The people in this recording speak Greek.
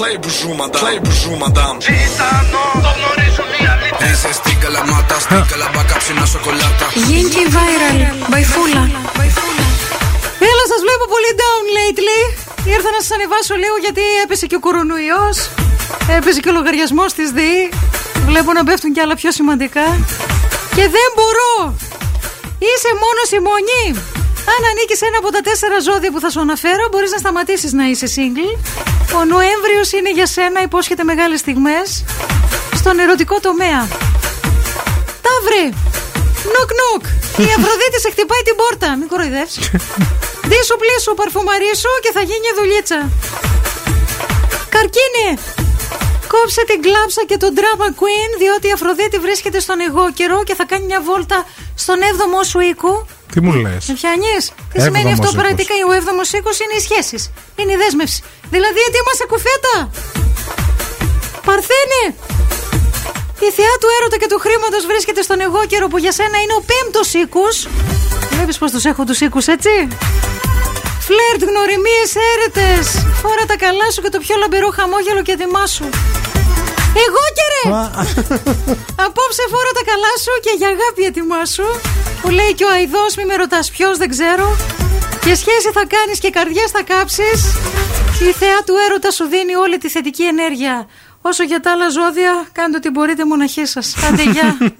Play bonjour madame. Play bonjour madame. Gitano, το γνωρίζουν οι αλήτες. Dice stick la mata, stick la vaca, ψινά σοκολάτα. Γίνηκε viral. Μπαϊφούλα. Έλα, σας βλέπω πολύ down lately. Ήρθα να σας ανεβάσω λίγο γιατί έπεσε και ο κορονοϊός. Έπεσε και ο λογαριασμός της ΔΕΗ. Βλέπω να πέφτουν κι άλλα πιο σημαντικά. Και δεν μπορώ. Είσαι μόνος η μονή. Αν ανήκεις σε ένα από τα τέσσερα ζώδια που θα σου αναφέρω, μπορείς να σταματήσεις να είσαι single. Ο Νοέμβριος είναι για σένα, υπόσχεται μεγάλες στιγμές στον ερωτικό τομέα. Ταύρε! Νοκ νοκ! Η Αφροδίτης σε χτυπάει την πόρτα. Μην κοροϊδεύει. Δίσου πλήσου, παρφουμαρίσου και θα γίνει δουλίτσα. Καρκίνη! Κόψε την κλάψα και τον drama queen, διότι η Αφροδίτη βρίσκεται στον εγώ καιρό και θα κάνει μια βόλτα στον 7ο σου οίκο. Τι μου λες; Με πιάνει. Τι σημαίνει αυτό; Έβδομος πρακτικά, ο 7ο οίκο είναι οι σχέσεις. Είναι η δέσμευση. Δηλαδή, ετοίμασε κουφέτα. Παρθένη! Η θεά του έρωτα και του χρήματος βρίσκεται στον εγώ καιρό που για σένα είναι ο πέμπτος οίκος. Βλέπεις πώ τους έχω τους οίκους, έτσι; Φλερτ, γνωριμίες, έρετες. Φόρα τα καλά σου και το πιο λαμπερό χαμόγελο και ετοιμάσου. Εγώ και ρε! Απόψε φόρα τα καλά σου και για αγάπη ετοιμάσου. Που λέει και ο Αϊδός, μη με ρωτάς ποιος, δεν ξέρω. Και σχέση θα κάνεις και καρδιές θα κάψεις. Η θεά του έρωτα σου δίνει όλη τη θετική ενέργεια. Όσο για τα άλλα ζώδια, κάντε ό,τι μπορείτε μοναχή σας. Άντε, γεια.